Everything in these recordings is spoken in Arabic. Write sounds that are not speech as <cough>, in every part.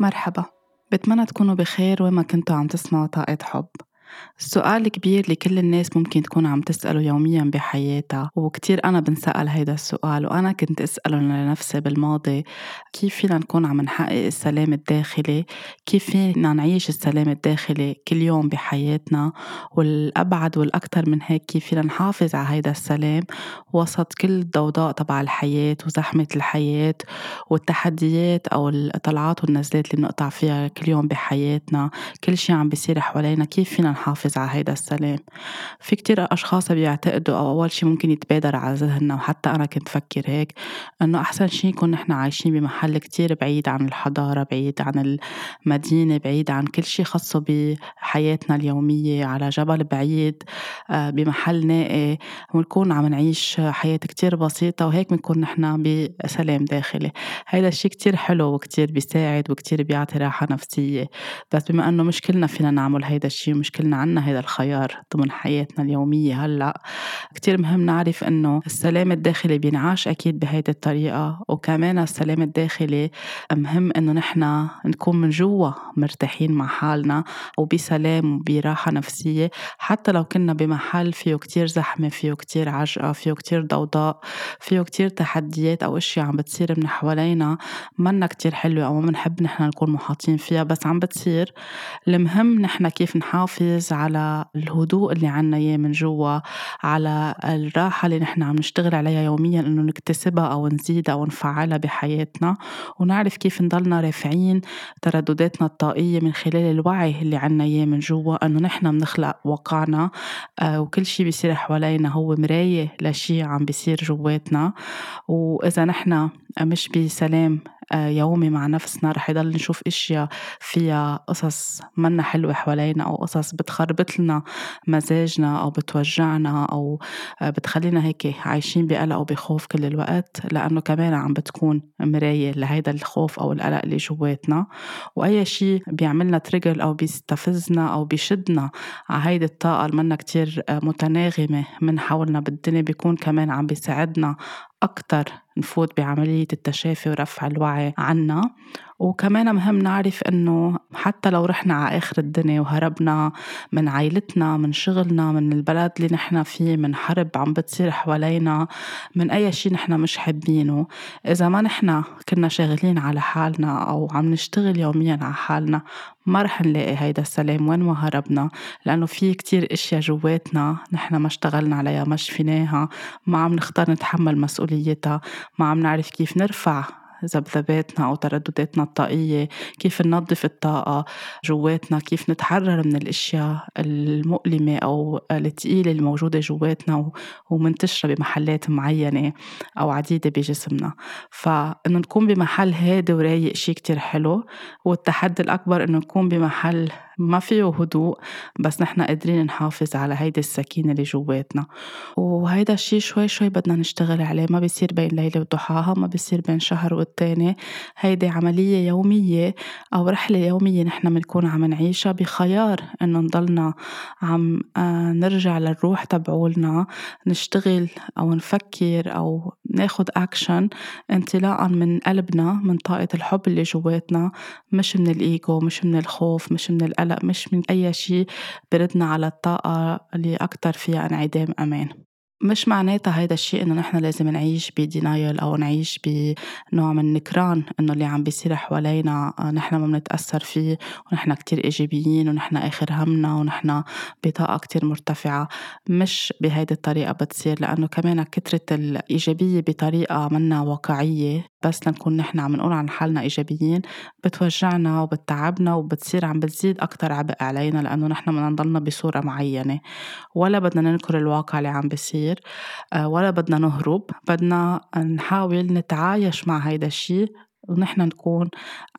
مرحبا. بتمنى تكونوا بخير وين ما كنتوا عم تسمعوا طاقة حب. السؤال الكبير اللي كل الناس ممكن تكون عم تسأله يوميا بحياتها وكتير أنا بنسأل هيدا السؤال وأنا كنت أسأله لنفسي بالماضي كيف فينا نكون عم نحقق السلام الداخلي؟ كيف فينا نعيش السلام الداخلي كل يوم بحياتنا؟ والأبعد والأكثر من هيك كيف فينا نحافظ على هيدا السلام وسط كل الضوضاء تبع الحياة وزحمة الحياة والتحديات أو الطلعات والنزلات اللي بنقطع فيها كل يوم بحياتنا؟ كل شي عم بيصير حوالينا كيف فينا نحافظ على هيدا السلام. في كتير أشخاص بيعتقدوا أو أول شي ممكن يتبادر على ذهننا وحتى أنا كنت فكر هيك إنه أحسن شي نكون نحن عايشين بمحل كتير بعيد عن الحضارة بعيد عن المدينة بعيد عن كل شي خاصه بحياتنا اليومية على جبل بعيد آه، بمحل نائي. ونكون عم نعيش حياة كتير بسيطة وهيك بنكون نحن بسلام داخلي. هيدا الشي كتير حلو وكتير بيساعد وكتير بيعطي راحة نفسية. بس بما أنه مش كلنا فينا نعمل هيدا الشي مش كلنا عنا هذا الخيار ضمن حياتنا اليومية. هلأ كتير مهم نعرف إنه السلام الداخلي بينعاش أكيد بهيدي الطريقة وكمان السلام الداخلي مهم إنه نحن نكون من جوا مرتاحين مع حالنا وبسلام وبراحة نفسية. حتى لو كنا بمحل فيه كتير زحمة فيه كتير عجقة فيه كتير ضوضاء فيه كتير تحديات أو أشياء عم بتصير من حوالينا منا كتير حلوة أو ما بنحب نحن نكون محاطين فيها. بس عم بتصير المهم نحن كيف نحافظ على الهدوء اللي عنا إياه من جوا على الراحة اللي نحن عم نشتغل عليها يوميا إنه نكتسبها أو نزيدها أو نفعلها بحياتنا. ونعرف كيف نضلنا رافعين تردداتنا الطاقية من خلال الوعي اللي عنا إياه من جوا إنه نحن بنخلق واقعنا آه، وكل شي بيصير حوالينا هو مراية لشي عم بيصير جواتنا. وإذا نحن مش بسلام آه، يومي مع نفسنا رح يضل نشوف إشياء فيها قصص منا حلوة حوالينا أو قصص بتخربط لنا مزاجنا أو بتوجعنا أو آه، بتخلينا هيك عايشين بقلق وبخوف كل الوقت لأنه كمان عم بتكون مراية لهيدا الخوف أو القلق اللي جواتنا. وأي شيء بيعملنا تريجر أو بيستفزنا أو بيشدنا على هيدي الطاقة اللي منا كتير آه، متناغمة من حولنا بالدنيا بيكون كمان عم بيساعدنا أكتر نفوت بعملية التشافي ورفع الوعي عنا. وكمان مهم نعرف إنه حتى لو رحنا على آخر الدنيا وهربنا من عائلتنا من شغلنا من البلد اللي نحن فيه من حرب عم بتصير حوالينا من أي شيء نحن مش حابينه إذا ما نحن كنا شاغلين على حالنا أو عم نشتغل يوميا على حالنا ما رح نلاقي هيدا السلام وين ما هربنا لأنه في كتير إشياء جواتنا نحن ما اشتغلنا عليها ما شفيناها ما عم نختار نتحمل مسؤوليتها ما عم نعرف كيف نرفع ذبذباتنا أو تردداتنا الطاقية كيف ننظف الطاقة جواتنا كيف نتحرر من الأشياء المؤلمة أو الثقيلة الموجودة جواتنا ومنتشرة بمحلات معينة أو عديدة بجسمنا. فإنه نكون بمحل هادي ورايق شي كتير حلو والتحدي الأكبر إنه نكون بمحل ما فيه هدوء بس نحن قادرين نحافظ على هيدي السكينة اللي جواتنا. وهيدا الشي شوي شوي بدنا نشتغل عليه ما بيصير بين ليلة وضحاها ما بيصير بين شهر والتاني. هيدي عملية يومية أو رحلة يومية نحن بنكون عم نعيشها بخيار إنه نضلنا عم آه، نرجع للروح تبعولنا نشتغل أو نفكر أو ناخد أكشن انطلاقا من قلبنا من طاقة الحب اللي جواتنا. مش من الإيجو مش من الخوف مش من القلق. هلأ مش من أي شيء بردنا على الطاقة اللي أكتر فيها انعدام أمان. مش معناتها هيدا الشيء إنه نحن لازم نعيش بدينايل أو نعيش بنوع من النكران إنه اللي عم بيصير حوالينا آه، نحن ما بنتأثر فيه ونحن كتير إيجابيين ونحن آخر همنا ونحن بطاقة كتير مرتفعة. مش بهيدي الطريقة بتصير لأنه كمان كثره الإيجابية بطريقة منا واقعية بس لنكون نحن عم نقول عن حالنا إيجابيين بتوجعنا وبتعبنا وبتصير عم بتزيد أكثر عبء علينا لأنه نحن بدنا نضلنا بصورة معينة. ولا بدنا ننكر الواقع اللي عم بيصير. كتير آه، ولا بدنا نهرب بدنا نحاول نتعايش مع هيدا الشيء ونحن نكون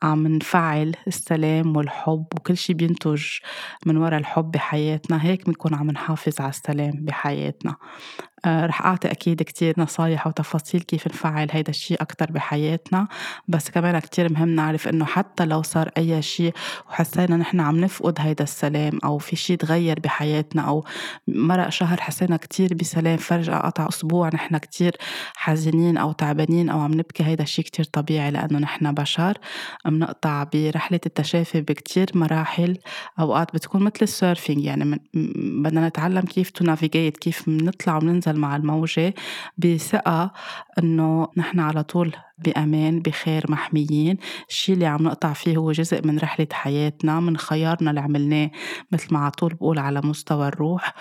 عم نفعل السلام والحب وكل شيء بينتج من وراء الحب بحياتنا هيك بنكون عم نحافظ على السلام بحياتنا. رح أعطي أكيد كتير نصايح وتفاصيل كيف نفعل هيدا الشيء أكتر بحياتنا بس كمان كتير مهم نعرف إنه حتى لو صار أي شيء وحسينا نحن عم نفقد هيدا السلام أو في شيء تغير بحياتنا أو مرق شهر حسينا كتير بسلام فجأة قطع أسبوع نحن كتير حزينين أو تعبانين أو عم نبكي هيدا الشيء كتير طبيعي لأنه نحن بشر. بنقطع برحلة التشافي بكتير مراحل أوقات بتكون مثل ال surfing يعني بدنا نتعلم كيف to كيف بنطلع وبننزل مع الموجة بثقة إنه نحن على طول بأمان بخير محميين. الشيء اللي عم نقطع فيه هو جزء من رحلة حياتنا من خيارنا اللي عملناه مثل ما على طول بقول على مستوى الروح.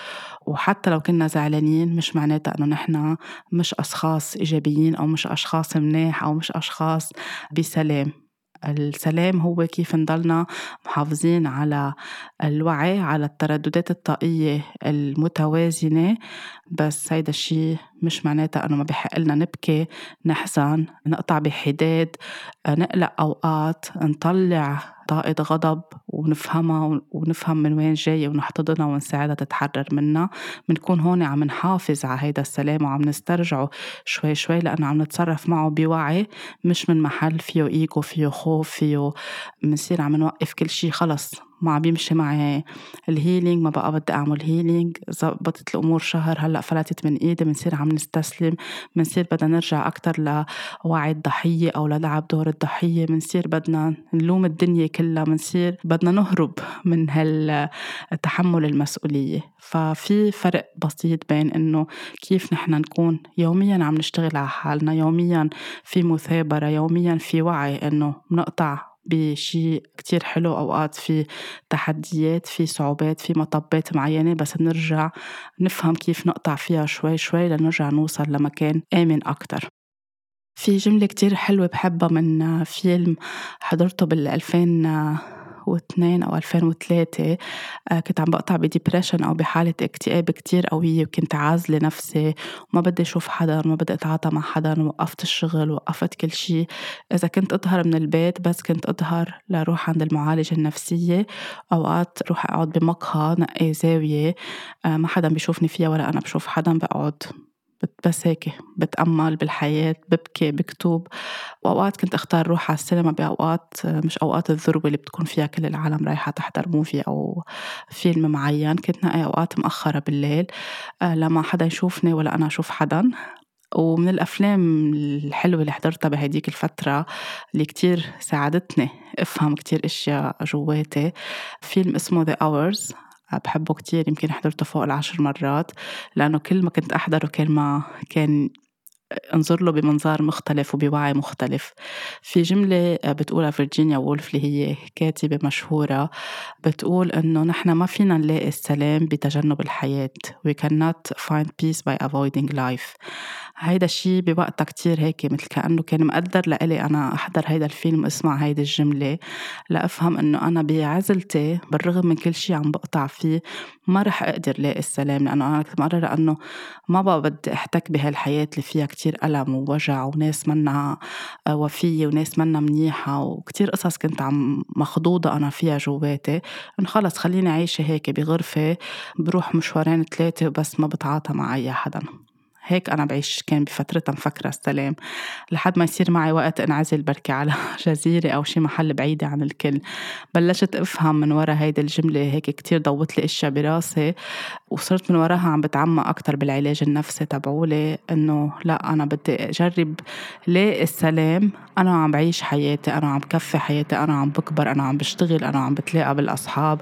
وحتى لو كنا زعلانين مش معناتها إنه نحن مش أشخاص إيجابيين أو مش أشخاص مناح أو مش أشخاص بسلام. السلام هو كيف نضلنا محافظين على الوعي على الترددات الطاقية المتوازنة. بس هيدا الشيء مش معناتها إنه ما بحق لنا نبكي نحزن نقطع بحداد نقلق أوقات نطلع طاقة غضب ونفهمها ونفهم من وين جاية ونحتضنها ونساعدها تتحرر منا بنكون هون عم نحافظ على هيدا السلام وعم نسترجعه شوي شوي لأنه عم نتصرف معه بوعي مش من محل فيه إيجو فيه خوف فيه بنصير عم نوقف كل شي خلص. ما عم بيمشي معي ال healing ما بقى بدي أعمل healing زبطت الأمور شهر هلأ فلتت من إيدي بنصير عم نستسلم. بنصير بدنا نرجع أكثر لوعي الضحية أو للعب دور الضحية. بنصير بدنا نلوم الدنيا كلها. بنصير بدنا نهرب من هالتحمل المسؤولية. ففي فرق بسيط بين إنه كيف نحن نكون يوميا عم نشتغل على حالنا يوميا في مثابرة يوميا في وعي إنه بنقطع بشيء كتير حلو أوقات في تحديات في صعوبات في مطبات معينة بس بنرجع نفهم كيف نقطع فيها شوي شوي لنرجع نوصل لمكان آمن أكتر. في جملة كتير حلوة بحبها من فيلم حضرته بال 2000 2002 أو 2003 آه، كنت عم بقطع بديبريشن أو بحالة اكتئاب كتير قوية وكنت عازلة نفسي وما بدي أشوف حدا وما بدي أتعاطى مع حدا وقفت الشغل وقفت كل شيء. إذا كنت أظهر من البيت بس كنت أظهر لروح عند المعالجة النفسية. أوقات روح أقعد بمقهى نقي زاوية آه، ما حدا بيشوفني فيها ولا أنا بشوف حدا بقعد. بس هيك بتأمل بالحياة ببكي بكتب وأوقات كنت أختار روح على السينما بأوقات مش أوقات الذروة اللي بتكون فيها كل العالم رايحة تحضر موفي أو فيلم معين. كنت نقي أوقات مأخرة بالليل آه، لما حدا يشوفني ولا أنا أشوف حدا. ومن الأفلام الحلوة اللي حضرتها بهديك الفترة اللي كتير ساعدتني أفهم كتير أشياء جواتي فيلم اسمه The Hours. بحبه كتير يمكن حضرته فوق العشر مرات لأنه كل ما كنت أحضره كل ما كان انظر له بمنظار مختلف وبوعي مختلف. في جملة بتقولها فيرجينيا وولف اللي هي كاتبة مشهورة بتقول إنه نحن ما فينا نلاقي السلام بتجنب الحياة. We cannot find peace by avoiding life. هيدا الشيء بوقتها كتير هيك مثل كأنه كان مقدر لإلي أنا أحضر هيدا الفيلم وأسمع هيدي الجملة لأفهم إنه أنا بعزلتي بالرغم من كل شيء عم بقطع فيه ما رح أقدر لاقي السلام لأنه أنا كنت مقررة إنه ما بقى بدي أحتك بهالحياة اللي فيها كتير ألم ووجع وناس منا وفية وناس منا منيحة وكتير قصص كنت عم مخضوضة أنا فيها جواتي. إنه خلص خليني عايشة هيك بغرفة بروح مشوارين ثلاثة بس ما بتعاطى مع أي حدا. هيك أنا بعيش كان بفترتها مفكرة السلام لحد ما يصير معي وقت انعزل بركي على <laughs> جزيرة أو شي محل بعيدة عن الكل. بلشت أفهم من ورا هيدي الجملة هيك كتير ضوت لي أشياء براسي وصرت من وراها عم بتعمق أكتر بالعلاج النفسي تبعولي إنه لا أنا بدي أجرب ليه السلام أنا عم بعيش حياتي أنا عم بكفي حياتي أنا عم بكبر أنا عم بشتغل أنا عم بتلاقى بالأصحاب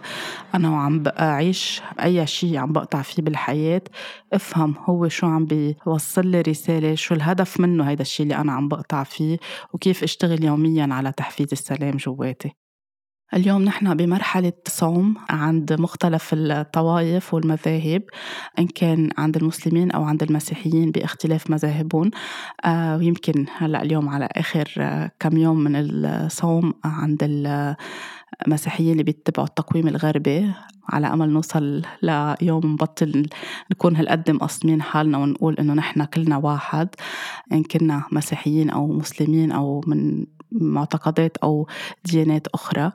أنا وعم بعيش أي شيء عم بقطع فيه بالحياة. افهم هو شو عم بيوصل لي رسالة شو الهدف منه هيدا الشيء اللي أنا عم بقطع فيه وكيف أشتغل يوميا على تحفيز السلام جواتي. اليوم نحن بمرحلة صوم عند مختلف الطوائف والمذاهب إن كان عند المسلمين أو عند المسيحيين باختلاف مذاهبهم. آه، ويمكن هلأ اليوم على آخر آه، كم يوم من الصوم عند المسيحيين اللي بيتبعوا التقويم الغربي على أمل نوصل ليوم نبطل نكون هالقد مقسمين حالنا ونقول إنه نحن كلنا واحد إن كنا مسيحيين أو مسلمين أو من معتقدات أو ديانات أخرى.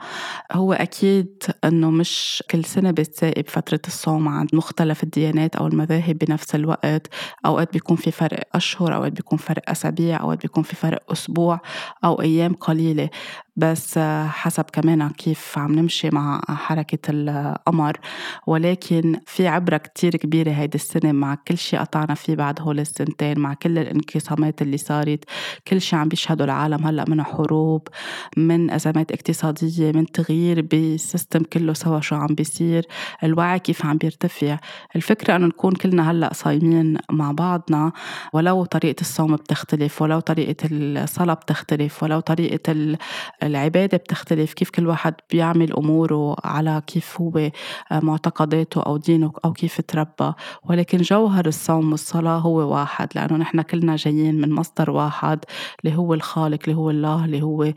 هو أكيد أنه مش كل سنة بتسائب فترة الصوم عند مختلف الديانات أو المذاهب بنفس الوقت. أوقات بيكون في فرق أشهر أوقات بيكون فرق أسابيع أوقات بيكون في فرق أسبوع أو أيام قليلة. بس حسب كمان كيف عم نمشي مع حركة القمر. ولكن في عبرة كتير كبيرة هيدي السنة مع كل شيء قطعنا فيه بعد هول السنتين مع كل الانقسامات اللي صارت. كل شيء عم بيشهدوا العالم هلأ من حروب من أزمات اقتصادية من تغيير بالسيستم كله سوا شو عم بيصير. الوعي كيف عم بيرتفع. الفكرة أنه نكون كلنا هلأ صايمين مع بعضنا. ولو طريقة الصوم بتختلف ولو طريقة الصلاة بتختلف ولو طريقة العبادة بتختلف كيف كل واحد بيعمل أموره على كيف هو آه، معتقداته أو دينه أو كيف تربى. ولكن جوهر الصوم والصلاة هو واحد لأنه نحن كلنا جايين من مصدر واحد اللي هو الخالق اللي هو الله اللي هو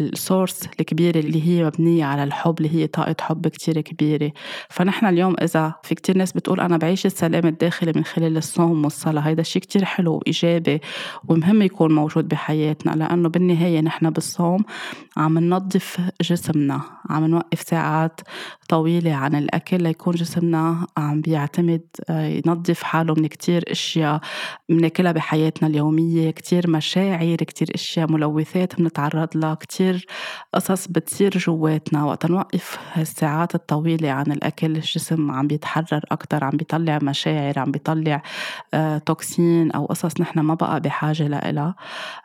السورس الكبيرة اللي هي مبنية على الحب اللي هي طاقة حب كتير كبيرة. فنحن اليوم إذا في كتير ناس بتقول أنا بعيش السلام الداخلي من خلال الصوم والصلاة هيدا الشيء كتير حلو وإيجابي ومهم يكون موجود بحياتنا لأنه بالنهاية نحن بالصوم عم ننظف جسمنا عم نوقف ساعات طويلة عن الأكل ليكون جسمنا عم بيعتمد آه، ينظف حاله من كتير أشياء بناكلها بحياتنا اليومية كتير مشاعر كتير أشياء ملوثات بنتعرض لها كتير قصص بتصير جواتنا. وقت نوقف هالساعات الطويلة عن الأكل الجسم عم بيتحرر أكتر عم بيطلع مشاعر عم بيطلع آه، توكسين أو قصص نحن ما بقى بحاجة لها.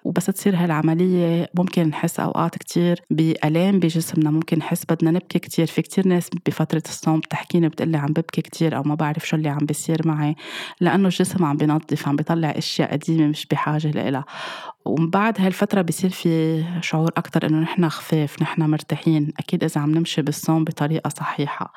وبس تصير هالعملية ممكن نحس أوقات كتير بألام بجسمنا. ممكن نحس بدنا نبكي كتير. في كتير ناس بفترة الصوم بتحكيني بتقلي عم ببكي كتير أو ما بعرف شو اللي عم بيصير معي لأنه الجسم عم بينظف عم بيطلع أشياء قديمة مش بحاجة لإلها. ومن بعد هالفترة بصير في شعور أكتر إنه نحن خفاف نحن مرتاحين. أكيد إذا عم نمشي بالصوم بطريقة صحيحة.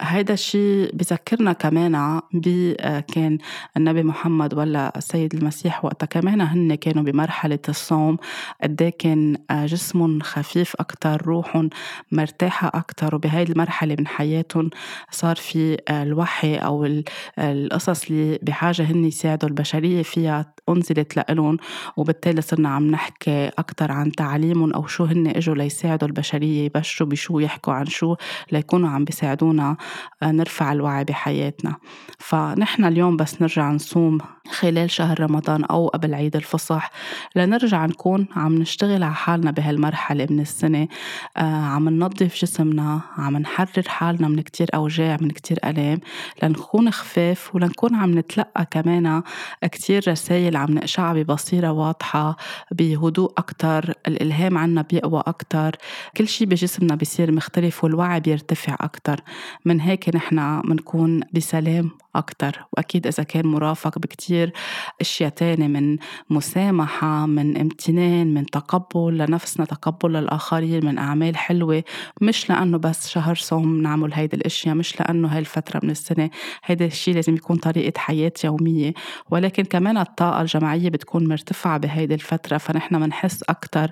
هيدا الشيء بذكرنا كمان ب آه، كان النبي محمد ولا السيد المسيح وقتها. كمان هن كانوا بمرحلة الصوم. قد إيه كان آه، جسمهم خفيف أكتر روحهم مرتاحة أكتر. وبهاي المرحلة من حياتهم صار في آه، الوحي أو القصص اللي بحاجة هن يساعدوا البشرية فيها أنزلت لإلهم. وبالتالي صرنا عم نحكي أكتر عن تعليمهم أو شو هن إجوا ليساعدوا البشرية يبشروا بشو يحكوا عن شو ليكونوا عم بيساعدونا نرفع الوعي بحياتنا. فنحن اليوم بس نرجع نصوم خلال شهر رمضان أو قبل عيد الفصح. لنرجع نكون عم نشتغل على حالنا بهالمرحلة من السنة. آه، عم ننظف جسمنا عم نحرر حالنا من كتير أوجاع من كتير ألام. لنكون خفاف ولنكون عم نتلقى كمان كتير رسائل عم نقشعها ببصيرة واضحة بهدوء أكتر الإلهام عنا بيقوى أكتر. كل شي بجسمنا بيصير مختلف والوعي بيرتفع أكتر. من هيك نحن بنكون بسلام أكتر وأكيد إذا كان مرافق بكتير أشياء تانية من مسامحة من امتنان من تقبل لنفسنا تقبل للآخرين من أعمال حلوة. مش لأنه بس شهر صوم نعمل هيدي الأشياء مش لأنه هاي الفترة من السنة هيدا الشيء لازم يكون طريقة حياة يومية. ولكن كمان الطاقة الجماعية بتكون مرتفعة بهيدي الفترة فنحن منحس أكتر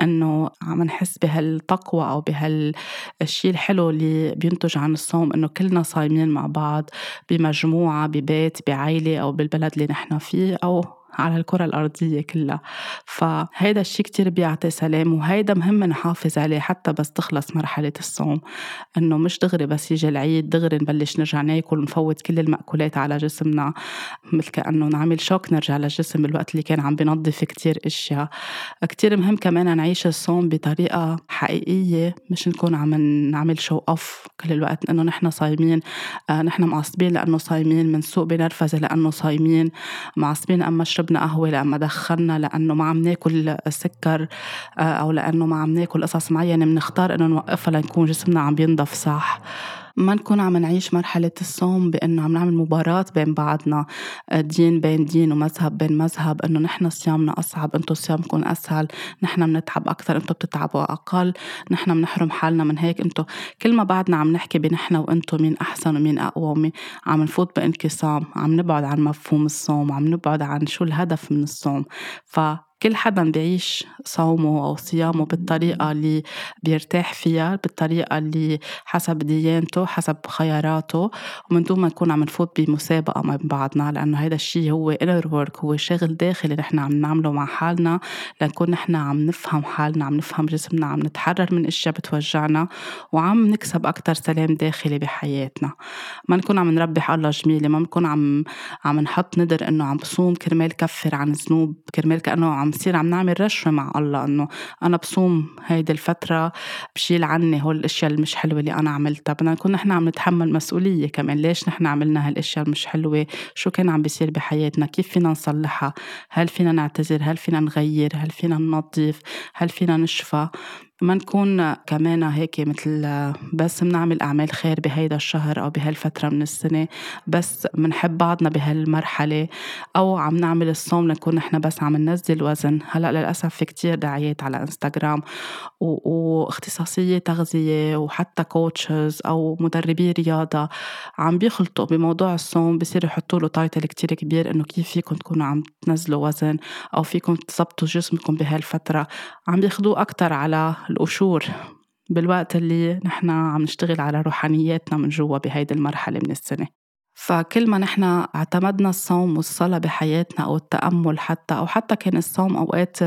أنه عم نحس بهالتقوى أو بهالشيء الحلو اللي بينتج عن الصوم أنه كلنا صايمين مع بعض بمجموعة مجموعة ببيت بعائلة أو بالبلد اللي نحن فيه أو على الكرة الأرضية كلها. فهيدا الشيء كتير بيعطي سلام وهيدا مهم نحافظ عليه حتى بس تخلص مرحلة الصوم. إنه مش دغري بس يجي العيد دغري نبلش نرجع ناكل ونفوت كل المأكولات على جسمنا. مثل كأنه نعمل شوك نرجع للجسم بالوقت اللي كان عم بنظف كتير أشياء. كتير مهم كمان نعيش الصوم بطريقة حقيقية مش نكون عم نعمل شو أوف كل الوقت. إنه نحن صايمين آه نحن معصبين لأنه صايمين منسوق بنرفزة لأنه صايمين معصبين أما شربنا قهوة لما دخلنا لأنه ما عم ناكل سكر آه، أو لأنه ما عم ناكل قصص معينة بنختار إنه نوقفها لنكون جسمنا عم بينضف صح. ما نكون عم نعيش مرحلة الصوم بأنه عم نعمل مباراة بين بعضنا آه، دين بين دين ومذهب بين مذهب إنه نحن صيامنا أصعب أنتم صيامكم أسهل نحن بنتعب أكثر أنتم بتتعبوا أقل نحن بنحرم حالنا من هيك. أنتم كل ما بعدنا عم نحكي بنحن وأنتم مين أحسن ومين أقوى ومين عم نفوت بانقسام عم نبعد عن مفهوم الصوم عم نبعد عن شو الهدف من الصوم. ف كل حدا بيعيش صومه أو صيامه بالطريقة اللي بيرتاح فيها بالطريقة اللي حسب ديانته حسب خياراته. ومن دون ما نكون عم نفوت بمسابقة مع بعضنا لأنه هيدا الشيء هو inner work هو شغل داخلي نحن عم نعمله مع حالنا لنكون نحن عم نفهم حالنا عم نفهم جسمنا عم نتحرر من أشياء بتوجعنا وعم نكسب أكثر سلام داخلي بحياتنا. ما نكون عم نربح الله جميلة ما نكون عم عم نحط ندر إنه عم بصوم كرمال كفر عن ذنوب كرمال كأنه عم نصير عم نعمل رشوه مع الله إنه أنا بصوم هيدي الفترة بشيل عني هول الأشياء المش حلوة اللي أنا عملتها. بدنا نكون نحن عم نتحمل مسؤولية كمان. ليش نحن عملنا هالأشياء المش حلوة؟ شو كان عم بيصير بحياتنا؟ كيف فينا نصلحها؟ هل فينا نعتذر؟ هل فينا نغير؟ هل فينا ننظف؟ هل فينا نشفى؟ ما نكون كمان هيك مثل بس بنعمل أعمال خير بهيدا الشهر أو بهالفترة من السنة بس بنحب بعضنا بهالمرحلة أو عم نعمل الصوم لنكون نحن بس عم ننزل وزن هلأ للأسف في كتير دعايات على إنستغرام. واختصاصية تغذية وحتى coaches أو مدربي رياضة عم بيخلطوا بموضوع الصوم بصير يحطوا له title كتير كبير إنه كيف فيكم تكونوا عم تنزلوا وزن أو فيكم تظبطوا جسمكم بهالفترة عم بياخدوه أكتر على القشور بالوقت اللي نحن عم نشتغل على روحانياتنا من جوا بهيدي المرحلة من السنة. فكل ما نحن اعتمدنا الصوم والصلاة بحياتنا أو التأمل حتى أو حتى كان الصوم أوقات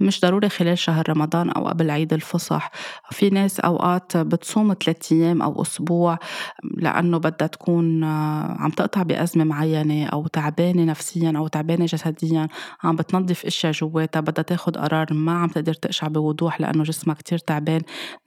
مش ضروري خلال شهر رمضان أو قبل عيد الفصح في ناس أوقات بتصوم ثلاثة أيام أو أسبوع لأنه بدها تكون عم تقطع بأزمة معينة أو تعبانة نفسيا أو تعبانة جسديا عم بتنظف أشياء جواتها بدها تاخد قرار ما عم تقدر تقشع بوضوح لأنه جسمها كتير تعبان.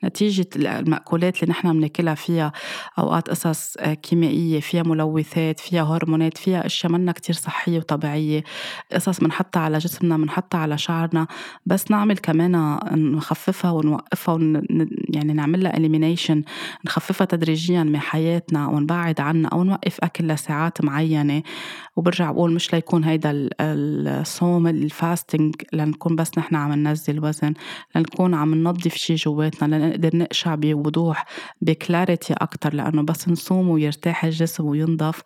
نتيجة المأكولات اللي نحن بناكلها فيها أوقات قصص كيميائية فيها ملوث ملوثات فيها هرمونات فيها أشياء منا كتير صحية وطبيعية قصص بنحطها على جسمنا بنحطها على شعرنا بس نعمل كمان نخففها ونوقفها ون... يعني نعمل لها اليمينيشن نخففها تدريجيا من حياتنا ونبعد عنها أو نوقف أكل لساعات معينة. وبرجع بقول مش ليكون هيدا الصوم ال fasting لنكون بس نحن عم ننزل وزن لنكون عم ننظف شي جواتنا لنقدر نقشع بوضوح ب clarity أكتر لأنه بس نصوم ويرتاح الجسم وينضف.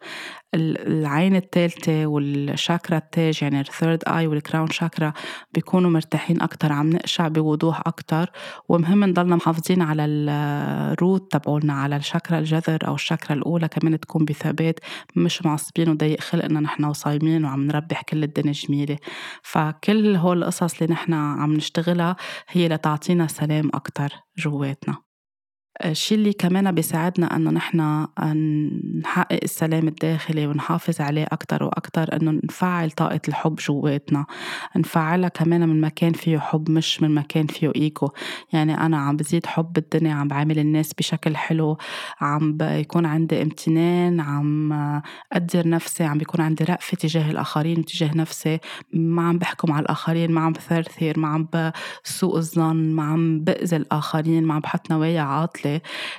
العين الثالثة والشاكرا التاج يعني ال third eye وال crown chakra بيكونوا مرتاحين أكتر عم نقشع بوضوح أكتر. ومهم نضلنا محافظين على ال root تبعولنا على الشاكرا الجذر أو الشاكرا الأولى كمان تكون بثبات مش معصبين وضيق خلقنا نحن وصايمين وعم نربح كل الدنيا جميلة. فكل هول القصص اللي نحن عم نشتغلها هي لتعطينا سلام أكتر جواتنا. الشيء اللي كمان بيساعدنا إنه نحن نحقق السلام الداخلي ونحافظ عليه أكثر وأكثر إنه نفعل طاقة الحب جواتنا. نفعلها كمان من مكان فيه حب مش من مكان فيه إيجو. يعني أنا عم بزيد حب الدنيا عم بعامل الناس بشكل حلو عم بيكون عندي امتنان عم قدر نفسي عم بيكون عندي رأفة تجاه الآخرين وتجاه نفسي. ما عم بحكم على الآخرين ما عم بثرثر ما عم بسوء الظن ما عم بأذي الآخرين ما عم بحط نوايا عاطلة.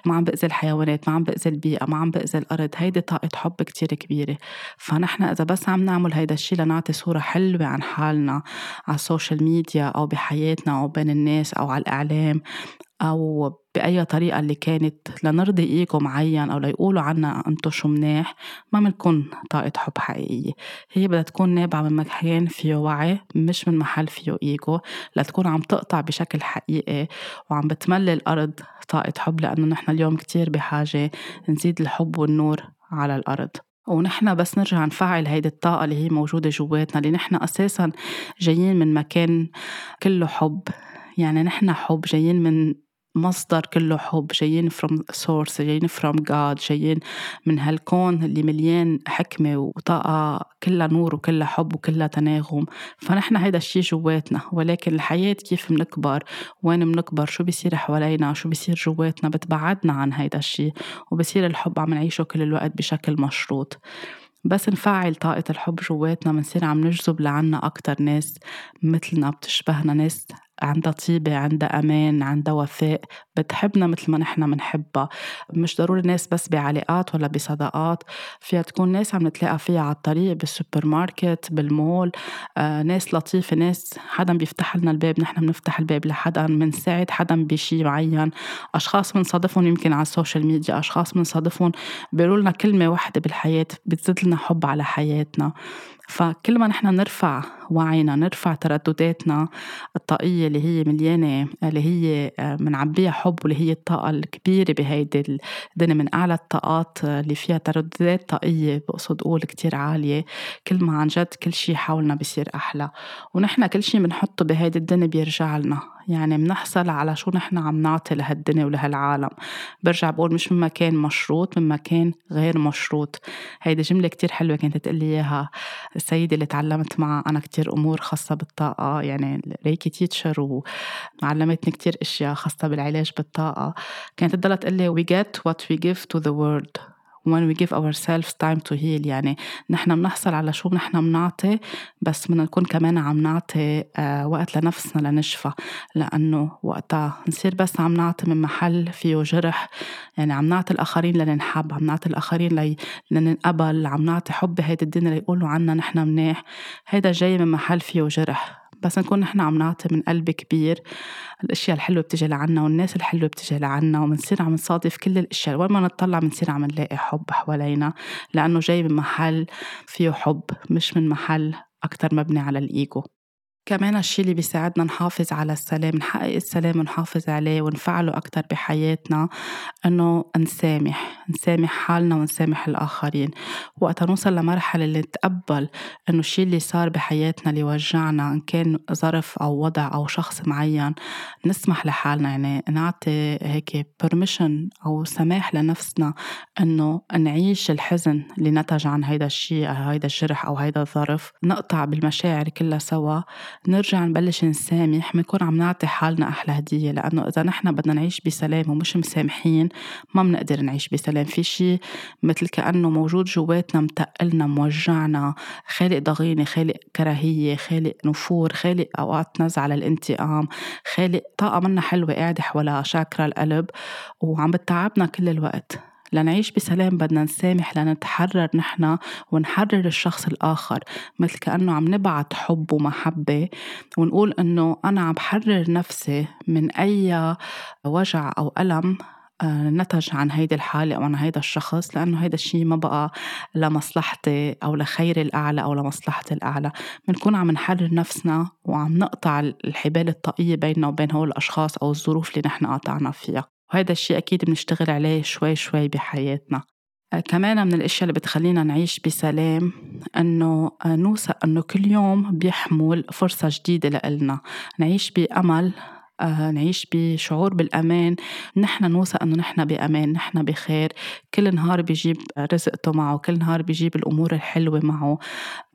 ما عم بأذي الحيوانات ما عم بأذي البيئة ما عم بأذي الأرض. هيدي طاقة حب كتير كبيرة. فنحن إذا بس عم نعمل هيدا الشي لنعطي صورة حلوة عن حالنا على ال social media أو بحياتنا أو بين الناس أو على الإعلام أو بأي طريقة اللي كانت لنرضي إيجو معين أو ليقولوا عنا أنتو شو مناح ما منكون طاقة حب حقيقية. هي بدها تكون نابعة من مكان فيه وعي مش من محل فيه إيجو. لتكون عم تقطع بشكل حقيقي وعم بتملي الأرض طاقة حب لأنه نحن اليوم كتير بحاجة نزيد الحب والنور على الأرض. ونحن بس نرجع نفعل هيدي الطاقة اللي هي موجودة جواتنا اللي نحن أساسا جايين من مكان كله حب. يعني نحن حب جايين من مصدر كله حب جايين from source جايين from God جايين من هالكون اللي مليان حكمة وطاقة كلها نور وكلها حب وكلها تناغم. فنحن هيدا الشي جواتنا. ولكن الحياة كيف بنكبر وين بنكبر شو بيصير حوالينا؟ شو بيصير جواتنا؟ بتبعدنا عن هيدا الشي. وبصير الحب عم نعيشه كل الوقت بشكل مشروط. بس نفعل طاقة الحب جواتنا بنصير عم نجذب لعنا أكتر ناس مثلنا بتشبهنا ناس عندها طيبة عندها أمان عندها وفاء بتحبنا مثل ما نحن بنحبها مش ضروري ناس بس بعلاقات ولا بصداقات. فيها تكون ناس عم نتلاقى فيها على الطريق بالسوبر ماركت بالمول. آه، ناس لطيفة ناس حدا بيفتح لنا الباب نحن بنفتح الباب لحدا بنساعد حدا بشي معين. أشخاص بنصادفهم يمكن على ال social media أشخاص بنصادفهم بيقولوا لنا كلمة واحدة بالحياة بتزيد لنا حب على حياتنا. فكل ما نحن نرفع وعينا نرفع تردداتنا الطاقية اللي هي مليانة اللي هي منعبيها حب واللي هي الطاقة الكبيرة بهيدي الدنيا من أعلى الطاقات اللي فيها ترددات طاقية بقصد أقول كتير عالية. كل ما عن جد كل شي حولنا بيصير أحلى. ونحن كل شي بنحطه بهيدي الدنيا بيرجع لنا. يعني منحصل على شو نحن عم نعطي لهالدنيا ولهالعالم. برجع بقول مش من مكان مشروط من مكان غير مشروط. هيدي جملة كتير حلوة كانت تقول إياها السيدة اللي تعلمت معها أنا كتير أمور خاصة بالطاقة يعني ريكي تيتشر وعلمتني كتير أشياء خاصة بالعلاج بالطاقة. كانت تضلها تقول لي we get what we give to the world. When we give ourselves time to heal. يعني نحن بنحصل على شو نحن بنعطي بس بدنا نكون كمان عم نعطي آه وقت لنفسنا لنشفى. لأنه وقتها نصير بس عم نعطي من محل فيه جرح. يعني عم نعطي الآخرين لننحب عم نعطي الآخرين. لننقبل عم نعطي حب بهيدي الدنيا ليقولوا عنا نحن منيح. هيدا جاي من محل فيه جرح. بس نكون نحن عم نعطي من قلب كبير الأشياء الحلوة بتجي لعنا والناس الحلوة بتجي لعنا وبنصير عم نصادف كل الأشياء. وين ما نطلع بنصير عم نلاقي حب حوالينا لأنه جاي من محل فيه حب مش من محل أكثر مبني على الإيجو. كمان الشيء اللي بيساعدنا نحافظ على السلام نحقق السلام ونحافظ عليه ونفعله أكتر بحياتنا إنه نسامح نسامح حالنا ونسامح الآخرين. وقت نوصل لمرحلة اللي نتقبل إنه الشيء اللي صار بحياتنا اللي وجعنا إن كان ظرف أو وضع أو شخص معين نسمح لحالنا يعني نعطي هيك permission أو سماح لنفسنا إنه نعيش الحزن اللي نتج عن هيدا الشيء أو هيدا الجرح أو هيدا الظرف نقطع بالمشاعر كلها سوا. نرجع نبلش نسامح بنكون عم نعطي حالنا أحلى هدية لأنه إذا نحن بدنا نعيش بسلام ومش مسامحين ما بنقدر نعيش بسلام. في شيء مثل كأنه موجود جواتنا متقلنا موجعنا خالق ضغينة خالق كراهية خالق نفور خالق أوقات نزعة للانتقام خالق طاقة منا حلوة قاعدة حول شاكرا القلب وعم بتعبنا كل الوقت. لنعيش بسلام بدنا نسامح لنتحرر نحن ونحرر الشخص الآخر مثل كأنه عم نبعت حب ومحبة ونقول إنه أنا عم بحرر نفسي من أي وجع أو ألم آه، نتج عن هيدي الحالة أو عن هيدا الشخص لأنه هيدا الشيء ما بقى لمصلحتي أو لخير الأعلى أو لمصلحتي الأعلى. بنكون عم نحرر نفسنا وعم نقطع الحبال الطاقية بيننا وبين هول الأشخاص أو الظروف اللي نحن قاطعنا فيها. وهذا الشيء أكيد بنشتغل عليه شوي شوي بحياتنا. آه، كمان من الأشياء اللي بتخلينا نعيش بسلام إنه آه، نوثق إنه كل يوم بيحمل فرصة جديدة لإلنا. نعيش بأمل آه، نعيش بشعور بالأمان. نحن نوثق أنه نحن بأمان نحن بخير. كل نهار بيجيب رزقته معه كل نهار بيجيب الأمور الحلوة معه.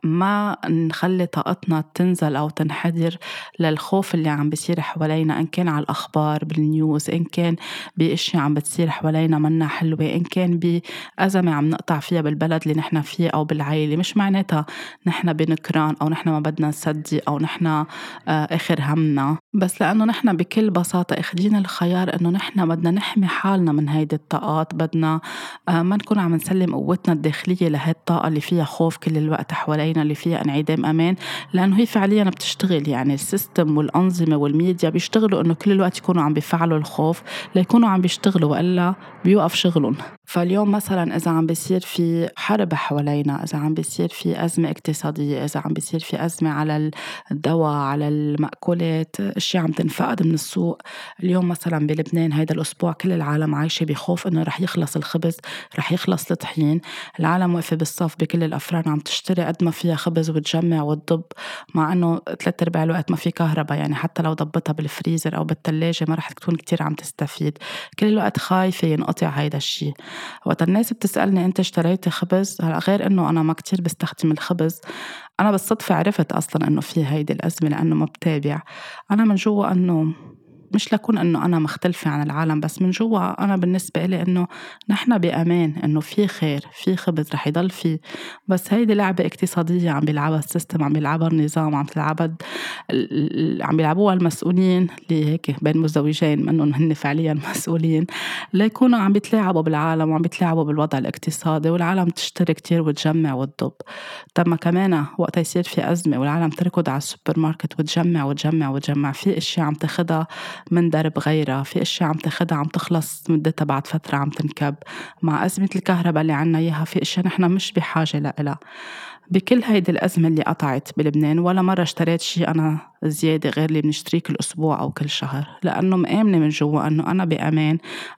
ما نخلي طاقتنا تنزل أو تنحدر للخوف اللي عم بيصير حوالينا إن كان على الأخبار بالنيوز إن كان بأشياء عم بتصير حوالينا منا حلوة إن كان بأزمة عم نقطع فيها بالبلد اللي نحن فيه أو بالعائلة. مش معناتها نحن بنكران أو نحن ما بدنا نصدق أو نحن آه، آخر همنا. بس لأنه نحن بكل بساطة إخدين الخيار إنه نحن بدنا نحمي حالنا من هيدي الطاقات بدنا آه، ما نكون عم نسلم قوتنا الداخلية لهي الطاقة اللي فيها خوف كل الوقت حوالينا. علينا اللي فيها انعدام أمان لأنه هي فعليا بتشتغل يعني السيستم والأنظمة والميديا بيشتغلوا إنه كل الوقت يكونوا عم بيفعلوا الخوف ليكونوا عم بيشتغلوا والا بيوقف شغلهم. فاليوم مثلا إذا عم بيصير في حرب حوالينا إذا عم بيصير في أزمة اقتصادية إذا عم بيصير في أزمة على الدواء على المأكولات أشياء عم تنفقد من السوق. اليوم مثلا بلبنان هيدا الأسبوع كل العالم عايشة بخوف إنه رح يخلص الخبز رح يخلص الطحين. العالم واقفة بالصف بكل الأفران عم تشتري قد ما فيها خبز وتجمع وتضب مع إنه ثلاث أرباع الوقت ما في كهرباء. يعني حتى لو ضبطها بالفريزر أو بالثلاجه ما رح تكون كتير عم تستفيد. كل الوقت خايفة ينقطع هيدا الشيء وقت الناس بتسألني أنت اشتريتي خبز؟ هلا غير إنه أنا ما كتير بستخدم الخبز. أنا بالصدفة عرفت أصلا إنه في هيدي الأزمة لأنه ما بتابع. أنا من جوا إنه مش لكون إنه أنا مختلفة عن العالم بس من جوا أنا بالنسبة لي إنه نحن بأمان إنه في خير في خبز رح يضل في. بس هيدي لعبة اقتصادية عم بيلعبها السيستم عم بيلعبها النظام عم تلعبها عم بيلعبوها المسؤولين اللي هيك بين مزدوجين منهم هن فعليا <laughs> مسؤولين. ليكونوا عم بيتلاعبوا بالعالم وعم بيتلاعبوا بالوضع الاقتصادي والعالم تشتري كتير وتجمع وتضب. طب ما كمان وقت يصير في أزمة والعالم تركض على السوبر ماركت وتجمع وتجمع وتجمع في إشياء عم تاخدها من درب غيرها في أشياء عم تاخدها عم تخلص مدتها بعد فترة عم تنكب. مع أزمة الكهرباء اللي عنا إياها في أشياء نحن مش بحاجة لها بكل هيدي الأزمة اللي قطعت بلبنان ولا مرة اشتريت شي أنا زيادة غير اللي بنشتريه كل أسبوع أو كل شهر. لأنه مآمنة من جوا أنه أنا بأمان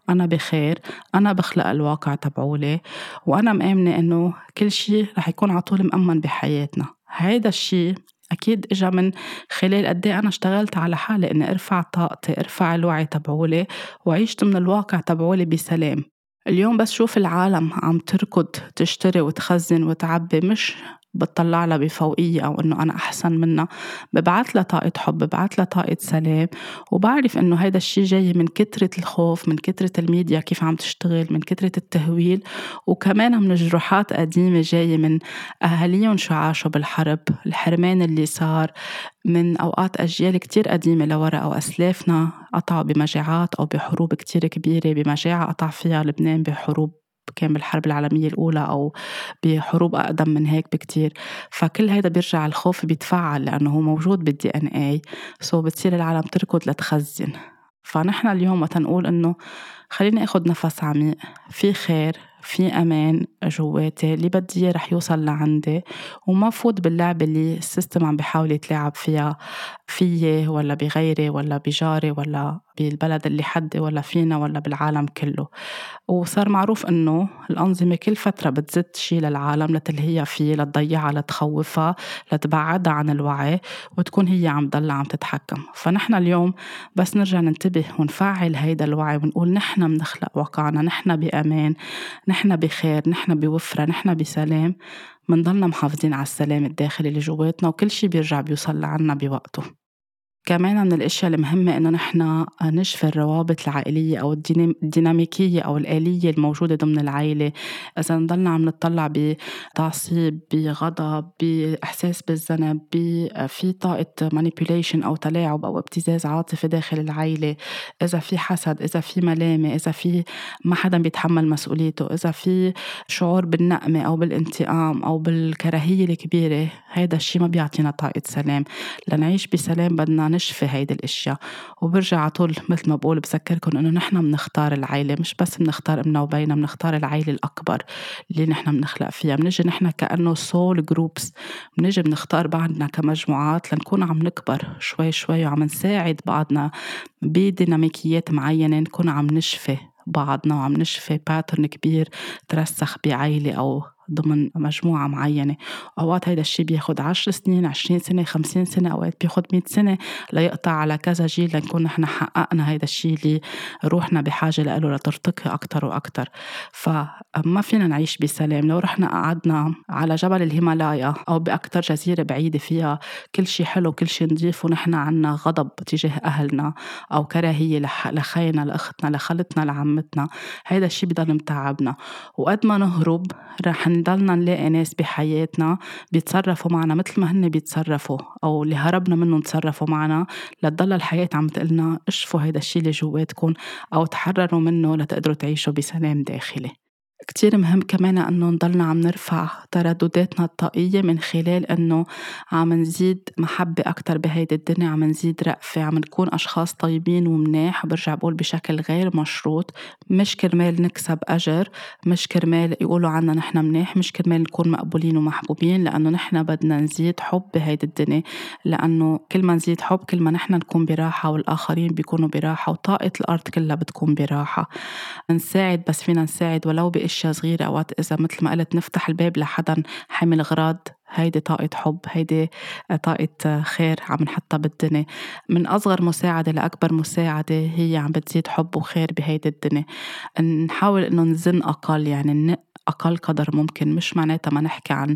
أنا بخير أنا بخلق الواقع تبعولي وأنا مآمنة أنه كل شي رح يكون عطول مأمن بحياتنا. هيدا الشي أكيد إجا من خلال قد إيه أنا اشتغلت على حالي إني أرفع طاقتي أرفع الوعي تبعولي وعيشت من الواقع تبعولي بسلام. اليوم بس شوف العالم عم تركض تشتري وتخزن وتعبي مش بتطلع لها بفوقية أو إنه أنا أحسن منها. ببعث لها طاقة حب ببعث لها طاقة سلام وبعرف إنه هيدا الشي جاي من كترة الخوف من كترة الميديا كيف عم تشتغل من كترة التهويل وكمان من جروحات قديمة جاية من أهاليهم شو عاشوا بالحرب الحرمان اللي صار من أوقات أجيال كتير قديمة لورا أو أسلافنا قطعوا بمجاعات أو بحروب كتير كبيرة بمجاعة قطع فيها لبنان بحروب كان بالحرب العالمية الأولى أو بحروب أقدم من هيك بكتير. فكل هيدا بيرجع الخوف بيتفعل لأنه هو موجود بال DNA so بتصير العالم تركض لتخزن. فنحن اليوم وقت نقول إنه خليني أخد نفس عميق في خير في أمان جواتي اللي بدي إياه رح يوصل لعندي وما فوت باللعبة اللي ال system عم بيحاول يتلاعب فيها. فيي ولا بغيري ولا بجاري ولا بالبلد اللي حدي ولا فينا ولا بالعالم كله. وصار معروف انه الأنظمة كل فترة بتزت شي للعالم لتلهيها فيه لتضيعها لتخوفها لتبعدها عن الوعي وتكون هي عم ضلها عم تتحكم. فنحن اليوم بس نرجع ننتبه ونفعل هيدا الوعي ونقول نحن بنخلق واقعنا نحن بأمان نحن بخير نحن بوفرة نحن بسلام. منضلنا محافظين على السلام الداخلي اللي جواتنا وكل شي بيرجع بيوصل لعنا بوقته. كمان من الأشياء المهمه إنه نحن نشفي الروابط العائلية أو الديناميكية أو الآلية الموجودة ضمن العائلة. إذا نضلنا عم نطلع بتعصيب بغضب بإحساس بالذنب في طاقة مانيبيوليشن أو تلاعب أو ابتزاز عاطفي داخل العائلة. إذا في حسد إذا في ملامة إذا في ما حدا بيتحمل مسؤوليته إذا في شعور بالنقمة أو بالانتقام أو بالكراهية الكبيرة هذا الشيء ما بيعطينا طاقة سلام. لنعيش بسلام بدنا نشفي هيدي الأشياء. وبرجع على طول مثل ما بقول بذكركم إنه نحن بنختار العيلة مش بس بنختار إمنا وبينا بنختار العيلة الأكبر اللي نحن بنخلق فيها. بنجي نحن كأنه soul groups بنجي بنختار بعضنا كمجموعات لنكون عم نكبر شوي شوي وعم نساعد بعضنا بديناميكيات معينة نكون عم نشفي بعضنا وعم نشفي pattern كبير ترسخ بعيلة أو ضمن مجموعة معينة. أوقات هيدا الشيء بياخد عشر سنين عشرين سنة خمسين سنة أوقات بياخد مئة سنة ليقطع على كذا جيل لنكون نحن حققنا هيدا الشيء اللي روحنا بحاجة له لترتقي أكتر وأكتر. فما فينا نعيش بسلام. لو رحنا قعدنا على جبل الهيمالايا أو بأكتر جزيرة بعيدة فيها كل شيء حلو كل شيء نضيف ونحن عنا غضب تجاه أهلنا أو كراهية لخينا لأختنا لخالتنا لعمتنا هيدا الشيء بضل متعبنا. وقد ما نهرب رح نضلنا نلاقي ناس بحياتنا بيتصرفوا معنا مثل ما هن بيتصرفوا أو اللي هربنا منهم تصرفوا معنا لتضل الحياة عم تقلنا اشفوا هيدا الشيء اللي جواتكم أو تحرروا منه لتقدروا تعيشوا بسلام داخلي. كتير مهم كمان إنه نضلنا عم نرفع تردداتنا الطاقية من خلال إنه عم نزيد محبة أكتر بهيدي الدنيا عم نزيد رأفة عم نكون أشخاص طيبين ومناح برجع بقول بشكل غير مشروط. مش كرمال نكسب أجر مش كرمال يقولوا عنا نحن مناح مش كرمال نكون مقبولين ومحبوبين لأنه نحن بدنا نزيد حب بهيدي الدنيا. لأنه كل ما نزيد حب كل ما نحن نكون براحة والآخرين بيكونوا براحة وطاقة الأرض كلها بتكون براحة. نساعد بس فينا نساعد ولو بأشياء أشياء صغيرة أوقات إذا مثل ما قلت نفتح الباب لحدا حامل أغراض هيدي طاقة حب هيدي طاقة خير عم نحطها بالدنيا. من أصغر مساعدة لأكبر مساعدة هي عم بتزيد حب وخير بهيدي الدنيا. نحاول إنه نزن أقل يعني أقل قدر ممكن مش معناتها ما نحكي عن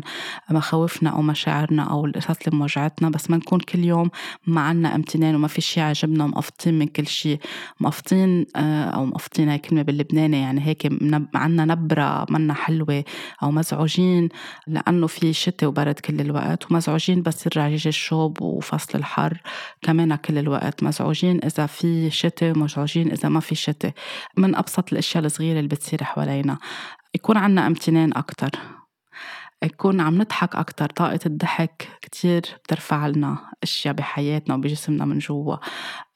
مخاوفنا أو مشاعرنا أو القصص اللي موجعتنا بس ما نكون كل يوم ما عنا امتنان وما في شي عجبنا ومقفطين من كل شي. مقفطين آه، أو مقفطين هاي كلمة باللبناني يعني هيك عنا نبرة منا حلوة أو مزعوجين لأنه في شتاء وبرد كل الوقت ومزعوجين بس يرجع يجي الشوب وفصل الحر كمان كل الوقت. مزعوجين إذا في شتاء ومزعوجين إذا ما في شتاء. من أبسط الأشياء الصغيرة اللي بتصير حوالينا. يكون عنا أمتنان أكتر. يكون عم نضحك أكتر طاقة الضحك كتير بترفع لنا أشياء بحياتنا وبجسمنا من جوا.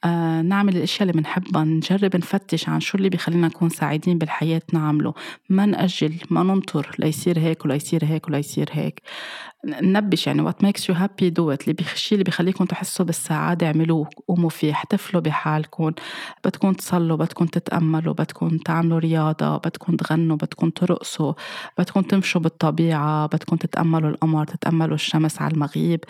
آه نعمل الأشياء اللي بنحبها نجرب نفتش عن شو اللي بيخلينا نكون سعيدين بالحياة نعمله. ما نأجل ما ننطر ليصير هيك وليصير هيك وليصير هيك. ننبش يعني what makes you happy do it. اللي الشيء اللي بيخليكم تحسوا بالسعادة اعملوه قوموا فيه. احتفلوا بحالكم. بدكم تصلوا بدكم تتأملوا بدكم تعملوا رياضة بدكم تغنوا بدكم ترقصوا بدكم تمشوا بالطبيعة بدكم تتأملوا القمر تتأملوا الشمس على المغيب.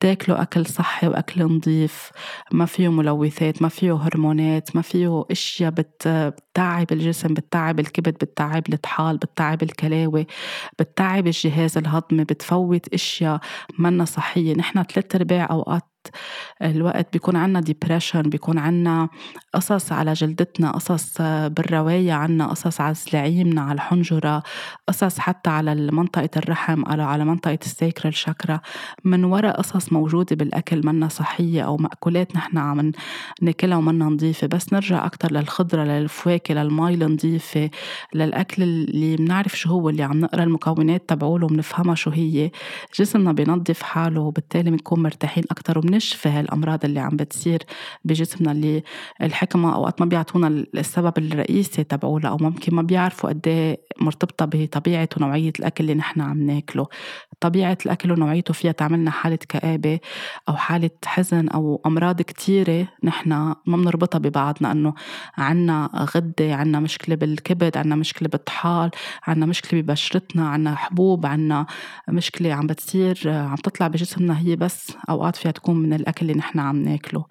تاكلوا أكل صحي وأكل نظيف. ما فيه ملوثات ما فيه هرمونات ما فيه أشياء بتتعب الجسم بتتعب الكبد بتتعب الطحال بتتعب الكلاوي بتتعب الجهاز الهضمي بتفوت أشياء منا صحية. نحن ثلاث أرباع أوقات الوقت بيكون عنا depression بيكون عنا قصص على جلدتنا قصص بالروايا عنا قصص على سلاعيمنا على الحنجرة قصص حتى على منطقة الرحم أو على منطقة ال sacral chakra من وراء قصص موجودة بالأكل منا صحية أو مأكولات نحن عم ناكلها ومنا نظيفة بس نرجع أكتر للخضرة للفواكه للمي النظيفة للأكل اللي بنعرف شو هو اللي عم نقرأ المكونات تبعوله وبنفهمها شو هي. جسمنا بينظف حاله وبالتالي بنكون مرتاحين أكتر وبنشفي هالأمراض اللي عم بتصير بجسمنا اللي الحكمة أوقات ما بيعطونا السبب الرئيسي تبعولا أو ممكن ما بيعرفوا قد إيه مرتبطة بطبيعة ونوعية الأكل اللي نحن عم ناكله. طبيعة الأكل ونوعيته فيها تعملنا حالة كآبة أو حالة حزن أو أمراض كتيرة نحن ما بنربطها ببعضنا إنه عنا غدة عنا مشكلة بالكبد عنا مشكلة بالطحال عنا مشكلة ببشرتنا عنا حبوب عنا مشكلة عم بتصير عم تطلع بجسمنا هي بس أوقات فيها تكون من الأكل اللي نحن عم ناكله.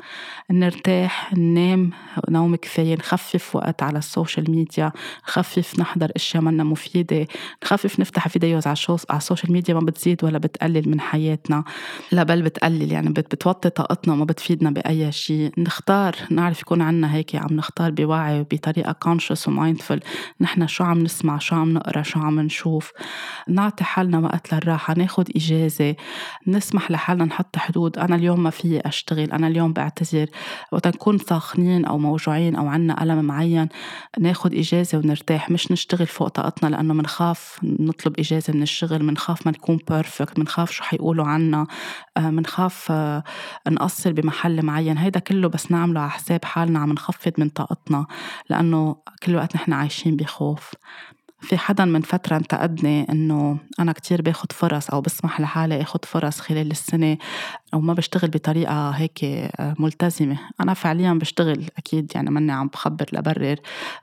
نرتاح ننام نوم كفاية نخفف وقت على ال social media نخفف نحضر أشياء منا مفيدة نخفف نفتح videos على ال social media ما بتزيد ولا بتقلل من حياتنا؟ لا بل بتقلل. يعني بتوطي طاقتنا وما بتفيدنا بأي شيء. نختار نعرف يكون عنا هيك عم نختار بوعي وبطريقة conscious و mindful نحن شو عم نسمع شو عم نقرأ شو عم نشوف. نعطي حالنا وقت للراحة ناخد إجازة نسمح لحالنا نحط حدود. أنا اليوم ما في أشتغل أنا اليوم بعتذر. وقت نكون ساخنين أو موجوعين أو عنا ألم معين ناخد إجازة ونرتاح. مش نشتغل فوق طاقتنا لأنه منخاف نطلب إجازة من الشغل منخاف ما نكون بيرفكت منخاف شو حيقولوا عنا منخاف آه، نقصر بمحل معين. هيدا كله بس نعمله على حساب حالنا عم نخفض من طاقتنا لأنه كل وقت نحن عايشين بخوف. في حدا من فترة انتقدني إنه أنا كتير باخد فرص أو بسمح لحالي آخد فرص خلال السنة أو ما بشتغل بطريقة هيك آه، ملتزمة. أنا فعليا بشتغل أكيد يعني ماني عم بخبر لبرر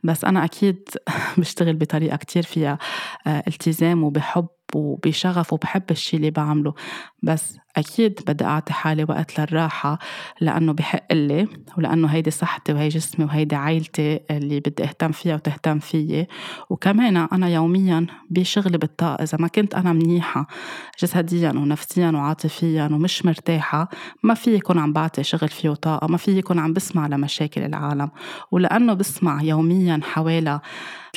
بس أنا أكيد <laughs> بشتغل بطريقة كتير فيها آه، التزام وبحب وبشغف وبحب الشي اللي بعمله. بس أكيد بدي أعطي حالي وقت للراحة لأنه بحق لي ولأنه هيدي صحتي وهي جسمي وهيدي عائلتي اللي بدي أهتم فيها وتهتم فيي. وكمان أنا يوميا بشغلي بالطاقة إذا ما كنت أنا منيحة جسديا ونفسيا وعاطفيا ومش مرتاحة ما في يكون عم بعطي شغل فيه طاقة ما في يكون عم بسمع لمشاكل العالم. ولأنه بسمع يوميا حوالي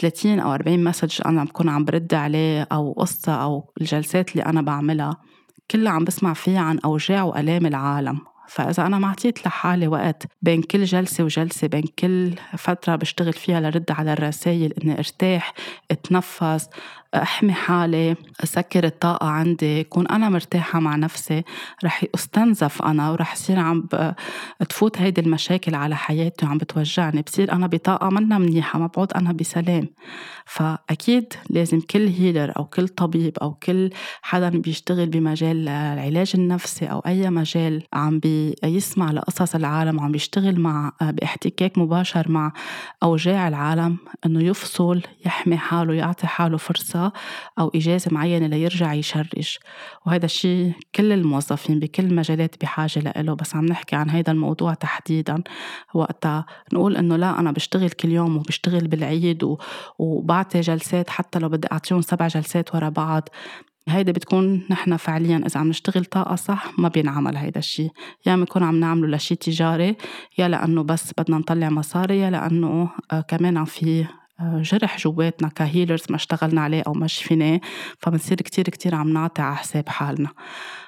30 أو 40 مسج أنا بكون عم برد عليه أو قصة أو الجلسات اللي أنا بعملها. كلها عم بسمع فيها عن أوجاع وألام العالم. فإذا أنا ما أعطيت لحالي وقت بين كل جلسة وجلسة بين كل فترة بشتغل فيها لرد على الرسائل إني أرتاح أتنفس أحمي حالي أسكر الطاقة عندي كون أنا مرتاحة مع نفسي رح أستنزف أنا ورح يصير عم تفوت هيدي المشاكل على حياتي وعم بتوجعني. بصير أنا بطاقة منا منيحة ما بقعد أنا بسلام. فأكيد لازم كل هيلر أو كل طبيب أو كل حدا بيشتغل بمجال العلاج النفسي أو أي مجال عم بيسمع لقصص العالم وعم بيشتغل مع باحتكاك مباشر مع أوجاع العالم إنه يفصل يحمي حاله يعطي حاله فرصة أو إجازة معينة ليرجع يشرج. وهذا الشيء كل الموظفين بكل المجالات بحاجة لإله بس عم نحكي عن هذا الموضوع تحديدا. وقتها نقول إنه لا أنا بشتغل كل يوم وبشتغل بالعيد. وبعطي جلسات حتى لو بدي أعطيهم سبع جلسات ورا بعض. هيدا بتكون نحن فعليا إذا عم نشتغل طاقة صح ما بينعمل هيدا الشيء. يا بنكون عم نعمله لشيء تجاري يا لأنه بس بدنا نطلع مصاري يا لأنه آه كمان في جرح جواتنا كهيلرز ما اشتغلنا عليه أو ما شفيناه فبنصير كتير كتير عم نعطي على حساب حالنا.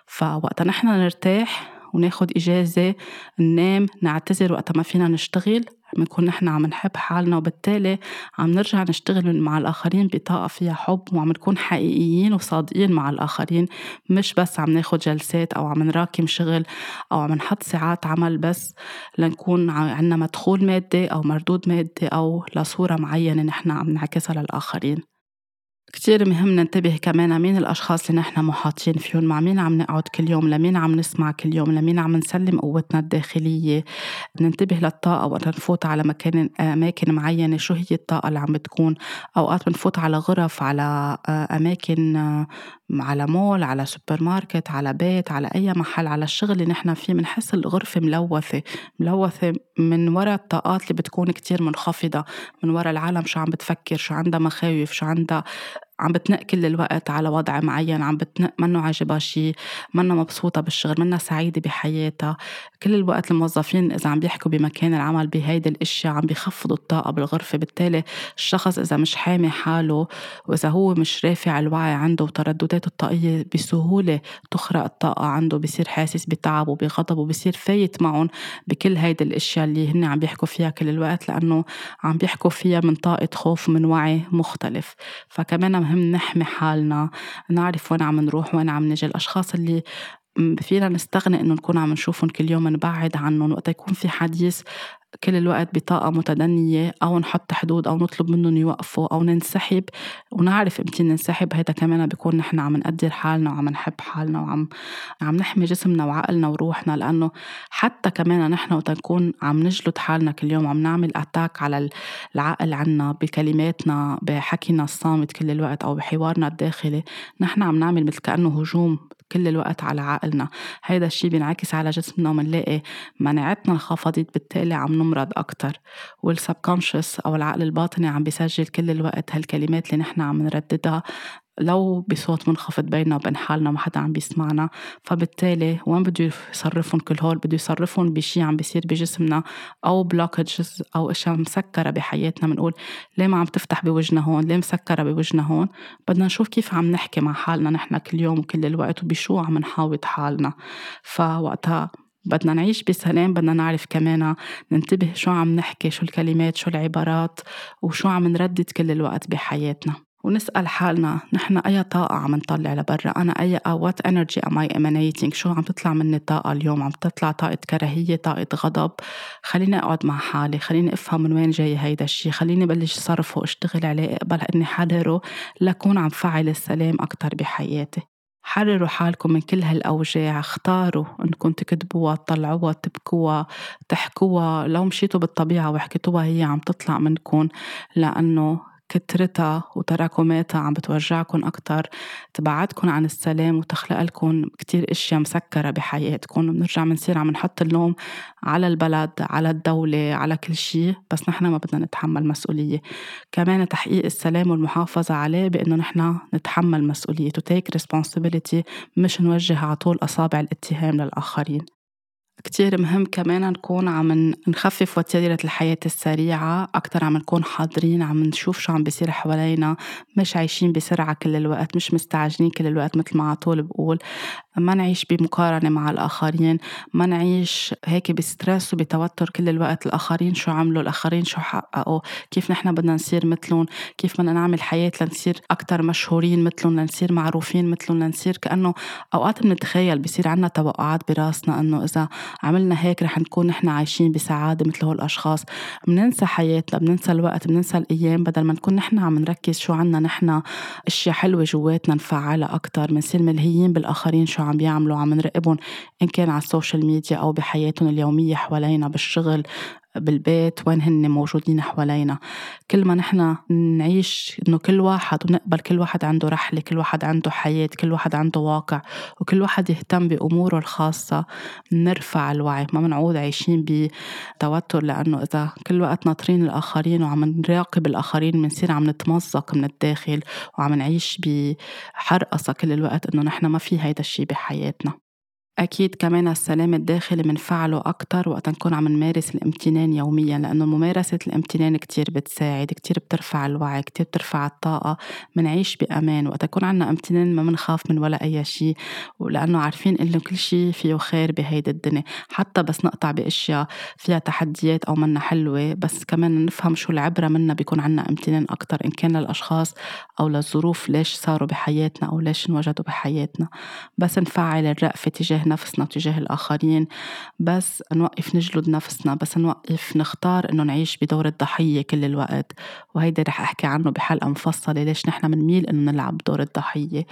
فوقتا نحن نرتاح وناخد إجازة ننام نعتذر وقتا ما فينا نشتغل. بنكون نحن عم نحب حالنا وبالتالي عم نرجع نشتغل مع الآخرين بطاقة فيها حب وعم نكون حقيقيين وصادقين مع الآخرين. مش بس عم ناخد جلسات أو عم نراكم شغل أو عم نحط ساعات عمل بس لنكون عنا مدخول مادي أو مردود مادي أو لصورة معينة نحن عم نعكسها للآخرين. كتير مهم ننتبه كمان مين الأشخاص اللي نحن محاطين فيهم؟ مع مين عم نقعد كل يوم؟ لمين عم نسمع كل يوم؟ لمين عم نسلم قوتنا الداخلية؟ ننتبه للطاقة وقت نفوت على مكان أماكن معينة. شو هي الطاقة اللي عم بتكون؟ أوقات بنفوت على غرف على أماكن على مول على سوبر ماركت على بيت على أي محل على الشغل اللي نحن فيه. بنحس الغرفة ملوثة. ملوثة من وراء الطاقات اللي بتكون كتير منخفضة. من وراء العالم شو عم بتفكر؟ شو عندها مخاوف؟ شو عندها عم بتنق كل الوقت على وضع معين عم بتنق منه عاجبها شيء منه مبسوطة بالشغل منه سعيدة بحياتها. كل الوقت الموظفين إذا عم بيحكوا بمكان العمل بهيدي الأشياء عم بيخفضوا الطاقة بالغرفة. بالتالي الشخص إذا مش حامي حاله وإذا هو مش رافع الوعي عنده وتردداته الطاقية بسهولة تخرق الطاقة عنده بصير حاسس بتعب وبغضب وبصير فايت معهم بكل هيدي الأشياء اللي هن عم بيحكوا فيها كل الوقت لأنه عم بيحكوا فيها من طاقة خوف ومن وعي مختلف. فكمان مهم نحمي حالنا نعرف وين عم نروح وين عم نجي. الأشخاص اللي فينا نستغني إنه نكون عم نشوفهم كل يوم نبعد عنهم. وقت يكون في حديث كل الوقت بطاقة متدنية أو نحط حدود أو نطلب منهم يوقفوا أو ننسحب. ونعرف إمتى ننسحب هيدا كمان بيكون نحن عم نقدر حالنا وعم نحب حالنا وعم عم نحمي جسمنا وعقلنا وروحنا. لأنه حتى كمان نحن وقت نكون عم نجلد حالنا كل يوم عم نعمل أتاك على العقل عنا بكلماتنا بحكينا الصامت كل الوقت أو بحوارنا الداخلي نحن عم نعمل مثل كأنه هجوم. كل الوقت على عقلنا. هيدا الشي بينعكس على جسمنا ومنلاقي مناعتنا انخفضت بالتالي عم نمرض أكتر. والسبكونشس أو العقل الباطني عم بيسجل كل الوقت هالكلمات اللي نحن عم نرددها لو بصوت منخفض بيننا وبين حالنا ما حدا عم بيسمعنا فبالتالي وين بده يصرفهم كل هول؟ بده يصرفهم بشي عم بيصير بجسمنا أو blockages أو أشياء مسكرة بحياتنا. بنقول ليه ما عم تفتح بوجهنا هون؟ ليه مسكرة بوجهنا هون؟ بدنا نشوف كيف عم نحكي مع حالنا نحن كل يوم وكل الوقت وبشو عم نحاوط حالنا. فوقتها بدنا نعيش بسلام بدنا نعرف كمان ننتبه شو عم نحكي شو الكلمات شو العبارات وشو عم نردد كل الوقت بحياتنا. ونسأل حالنا نحن أي طاقة عم نطلع لبرا؟ أنا أي what energy am I emanating شو عم تطلع مني طاقة اليوم؟ عم تطلع طاقة كراهية طاقة غضب؟ خليني أقعد مع حالي خليني أفهم من وين جاي هيدا الشي خليني بلش صرفه وأشتغل عليه أقبل إني حرره لكون عم فعل السلام أكتر بحياتي. حرروا حالكم من كل هالأوجاع اختاروا انكم تكتبوها تطلعوها تبكوها تحكوها لو مشيتوا بالطبيعة وحكيتوها هي عم تطلع منكم لأنه كترتها وتراكماتها عم بتوجعكم أكتر تبعدكم عن السلام وتخلق لكم كتير أشياء مسكرة بحياتكم بنرجع بنصير عم نحط اللوم على البلد على الدولة على كل شيء بس نحن ما بدنا نتحمل مسؤولية. كمان تحقيق السلام والمحافظة عليه بأنه نحن نتحمل to take responsibility مش نوجه على طول أصابع الاتهام للآخرين. كتير مهم كمان نكون عم نخفف وتيرة الحياة السريعة. أكتر عم نكون حاضرين عم نشوف شو عم بيصير حوالينا. مش عايشين بسرعة كل الوقت مش مستعجلين كل الوقت مثل ما على طول بقول. ما نعيش بمقارنة مع الآخرين ما نعيش هيك بستريس وبتوتر كل الوقت الآخرين شو عملوا الآخرين شو حققوا كيف نحن بدنا نصير مثلهم كيف بدنا نعمل حياة لنصير أكتر مشهورين مثلهم لنصير معروفين مثلهم لنصير كأنه أوقات بنتخيل بصير عنا توقعات براسنا إنه إذا عملنا هيك رح نكون نحن عايشين بسعادة مثل هول الأشخاص. بننسى حياتنا بننسى الوقت بننسى الأيام بدل ما نكون نحن عم نركز شو عنا نحن أشياء حلوة جواتنا نفعلها أكتر بنصير ملهيين بالآخرين شو عم بيعملوا عم نراقبهم إن كان على ال social media أو بحياتهم اليومية حوالينا بالشغل. بالبيت وين هن موجودين حوالينا. كل ما نحن نعيش إنه كل واحد ونقبل كل واحد عنده رحلة كل واحد عنده حياة كل واحد عنده واقع وكل واحد يهتم بأموره الخاصة نرفع الوعي. ما بنعود عايشين بتوتر لأنه إذا كل وقت ناطرين الآخرين وعم نراقب الآخرين بنصير عم نتمزق من الداخل وعم نعيش بحرقصة كل الوقت إنه نحن ما في هيدا الشي بحياتنا. أكيد كمان السلام الداخلي منفعله أكتر وقت نكون عم نمارس الامتنان يوميا لأنه ممارسة الامتنان كتير بتساعد كتير بترفع الوعي كتير بترفع الطاقة منعيش بأمان وقت يكون عنا امتنان ما منخاف من ولا أي شيء ولأنه عارفين إنه كل شيء فيه خير بهيدي الدنيا. حتى بس نقطع بأشياء فيها تحديات أو منا حلوة بس كمان نفهم شو العبرة منا بيكون عنا امتنان أكتر إن كان للأشخاص أو للظروف ليش صاروا بحياتنا أو ليش انوجدوا بحياتنا. بس نفعل الرأفة تجاهنا. نفسنا تجاه الآخرين بس نوقف نجلد نفسنا بس نوقف نختار إنه نعيش بدور الضحية كل الوقت. وهيدا رح أحكي عنه بحلقة مفصلة ليش نحن بنميل إنه نلعب دور الضحية.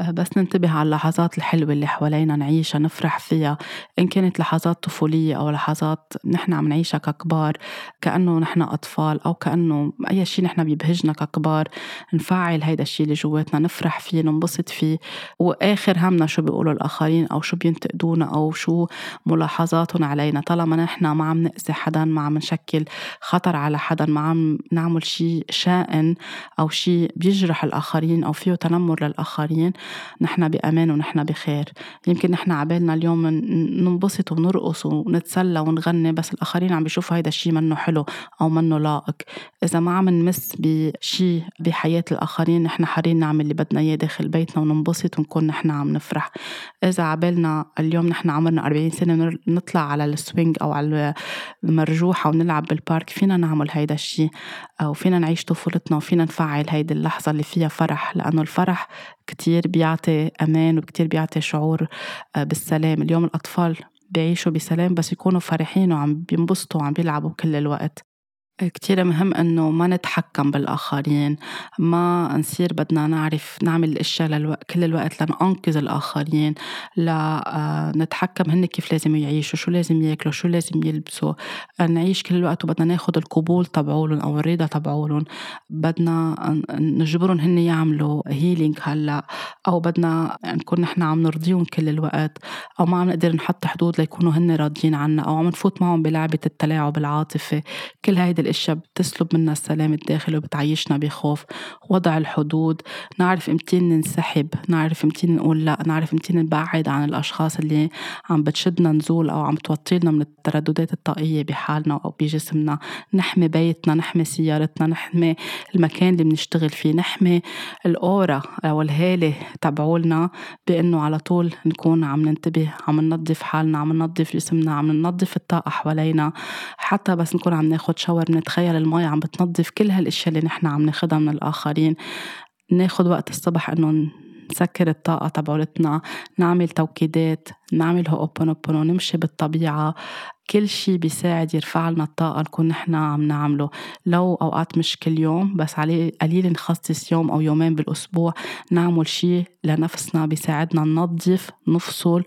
بس ننتبه على اللحظات الحلوة اللي حوالينا نعيشها نفرح فيها. إن كانت لحظات طفولية أو لحظات نحن عم نعيشها ككبار كأنه نحن أطفال أو كأنه أي شيء نحن بيبهجنا ككبار نفعل هيدا الشيء اللي جواتنا نفرح فيه ننبسط فيه. وآخر همنا شو بيقولوا الآخرين أو شو بينتقدونا أو شو ملاحظاتهم علينا. طالما نحن ما عم نأذي حدا ما عم نشكل خطر على حدا ما عم نعمل شيء شائن أو شيء بيجرح الآخرين أو فيه تنمر للآخرين نحن بأمان ونحن بخير. يمكن نحن عبالنا اليوم ننبسط ونرقص ونتسلى ونغني بس الآخرين عم بيشوفوا هيدا الشيء منه حلو أو منه لائق. إذا ما عم نمس بشيء بحياة الآخرين نحن حرين نعمل اللي بدنا إياه داخل بيتنا وننبسط ونكون نحن عم نفرح. إذا عبالنا اليوم نحن عمرنا 40 سنة نطلع على السوينج أو على المرجوحة ونلعب بالبارك فينا نعمل هيدا الشيء وفينا نعيش طفولتنا وفينا نفعل هيدي اللحظة اللي فيها فرح لأنه الفرح كتير بيعطي أمان وكتير بيعطي شعور آه، بالسلام. اليوم الأطفال بيعيشوا بسلام بس يكونوا فرحين وعم بينبسطوا وعم بيلعبوا كل الوقت. كتير مهم إنه ما نتحكم بالآخرين ما نصير بدنا نعرف نعمل الأشياء للوقت كل الوقت لننقذ الآخرين لا آه، هن كيف لازم يعيشوا شو لازم ياكلوا شو لازم يلبسوا نعيش كل الوقت وبدنا ناخد القبول تبعولن أو الرضا تبعولن بدنا نجبرهم هن يعملوا هيلينج هلأ أو بدنا نكون نحن عم نرضيهم كل الوقت أو ما عم نقدر نحط حدود ليكونوا هن راضيين عنا أو عم نفوت معهم بلعبة التلاعب العاطفي كل هيدي الاشياء بتسلب منا السلام الداخلي وبتعيشنا بخوف. وضع الحدود نعرف امتين ننسحب نعرف امتين نقول لا نعرف امتين نبعد عن الأشخاص اللي عم بتشدنا نزول أو عم توطيلنا من الترددات الطاقية بحالنا أو بجسمنا. نحمي بيتنا نحمي سيارتنا نحمي المكان اللي بنشتغل فيه نحمي الأورا أو الهالة تبعولنا بإنه على طول نكون عم ننتبه عم ننظف حالنا عم ننظف جسمنا عم ننظف الطاقة حوالينا. حتى بس نكون عم ناخد شاور نتخيل المي عم بتنظف كل هالأشياء اللي نحن عم ناخدها من الآخرين. ناخد وقت الصبح إنه نسكر الطاقة تبعولتنا نعمل توكيدات نعمل هوبونوبونو نمشي بالطبيعة. كل شي بيساعد يرفع لنا الطاقة نكون نحن عم نعمله. لو أوقات مش كل يوم بس عليه قليل نخصص يوم أو يومين بالأسبوع نعمل شي لنفسنا بيساعدنا ننظف نفصل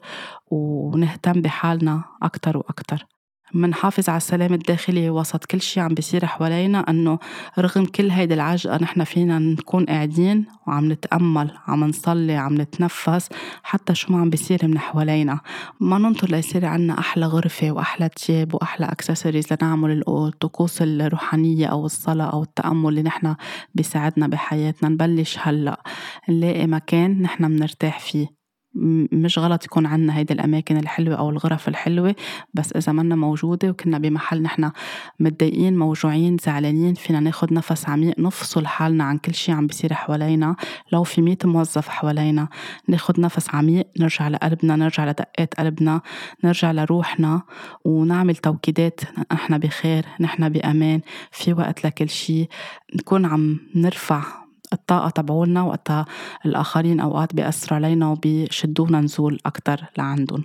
ونهتم بحالنا أكتر وأكتر. منحافظ على السلام الداخلي وسط كل شيء عم بيصير حوالينا إنه رغم كل هيدي العجقة نحن فينا نكون قاعدين وعم نتأمل عم نصلي عم نتنفس حتى شو ما عم بيصير من حوالينا. ما ننطر ليصير عنا أحلى غرفة وأحلى تياب وأحلى اكسسوارز لنعمل الطقوس الروحانية أو الصلاة أو التأمل اللي نحن بيساعدنا بحياتنا نبلش هلأ نلاقي مكان نحن بنرتاح فيه. مش غلط يكون عنا هيدي الأماكن الحلوة أو الغرف الحلوة بس إذا منا موجودة وكنا بمحل نحن متضايقين موجوعين زعلانين فينا ناخد نفس عميق نفصل حالنا عن كل شي عم بيصير حوالينا. لو في ميت موظف حوالينا ناخد نفس عميق نرجع لقلبنا نرجع لدقات قلبنا نرجع لروحنا ونعمل توكيدات نحن بخير نحن بأمان في وقت لكل شي نكون عم نرفع الطاقة تبعولنا وقتها الآخرين أوقات بيأثروا علينا وبيشدونا نزول أكتر لعندهم.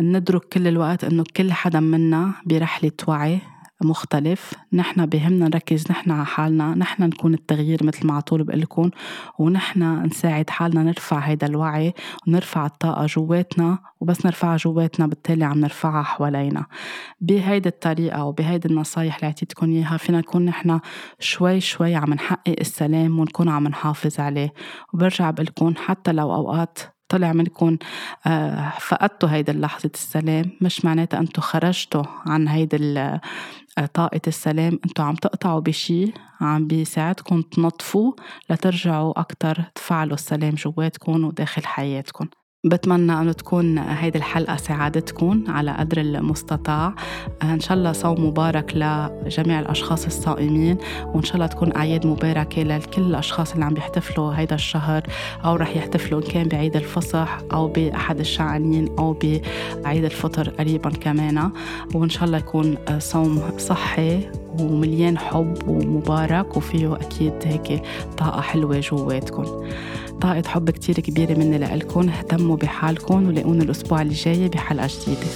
ندرك كل الوقت إنه كل حدا منا برحلة وعي مختلف. نحن بهمنا نركز نحن على حالنا نحن نكون التغيير مثل ما عطول بقلكم ونحن نساعد حالنا نرفع هيدا الوعي ونرفع الطاقة جواتنا وبس نرفعها جواتنا بالتالي عم نرفعها حوالينا. بهيدي الطريقة وبهيدي النصايح اللي عطيتكم إياها فينا نكون نحن شوي شوي عم نحقق السلام ونكون عم نحافظ عليه. وبرجع بقلكم حتى لو أوقات طلع منكم آه، فقدتوا هيدي لحظة السلام مش معناتها أنتوا خرجتوا عن هيدي طاقة السلام. أنتوا عم تقطعوا بشي عم بيساعدكم تنظفوا لترجعوا أكتر تفعلوا السلام جواتكم وداخل حياتكم. بتمنى أنه تكون هيدي الحلقة ساعدتكم على قدر المستطاع. إن شاء الله صوم مبارك لجميع الأشخاص الصائمين وإن شاء الله تكون أعياد مباركة لكل الأشخاص اللي عم بيحتفلوا هيدا الشهر أو رح يحتفلوا إن كان بعيد الفصح أو بأحد الشعانين أو بعيد الفطر قريبا كمان. وإن شاء الله يكون صوم صحي ومليان حب ومبارك وفيه أكيد هيك طاقة حلوة جواتكم. طاقة حب كتير كبيرة مني لإلكم اهتموا بحالكم ولاقوني الأسبوع الجاي بحلقة جديدة.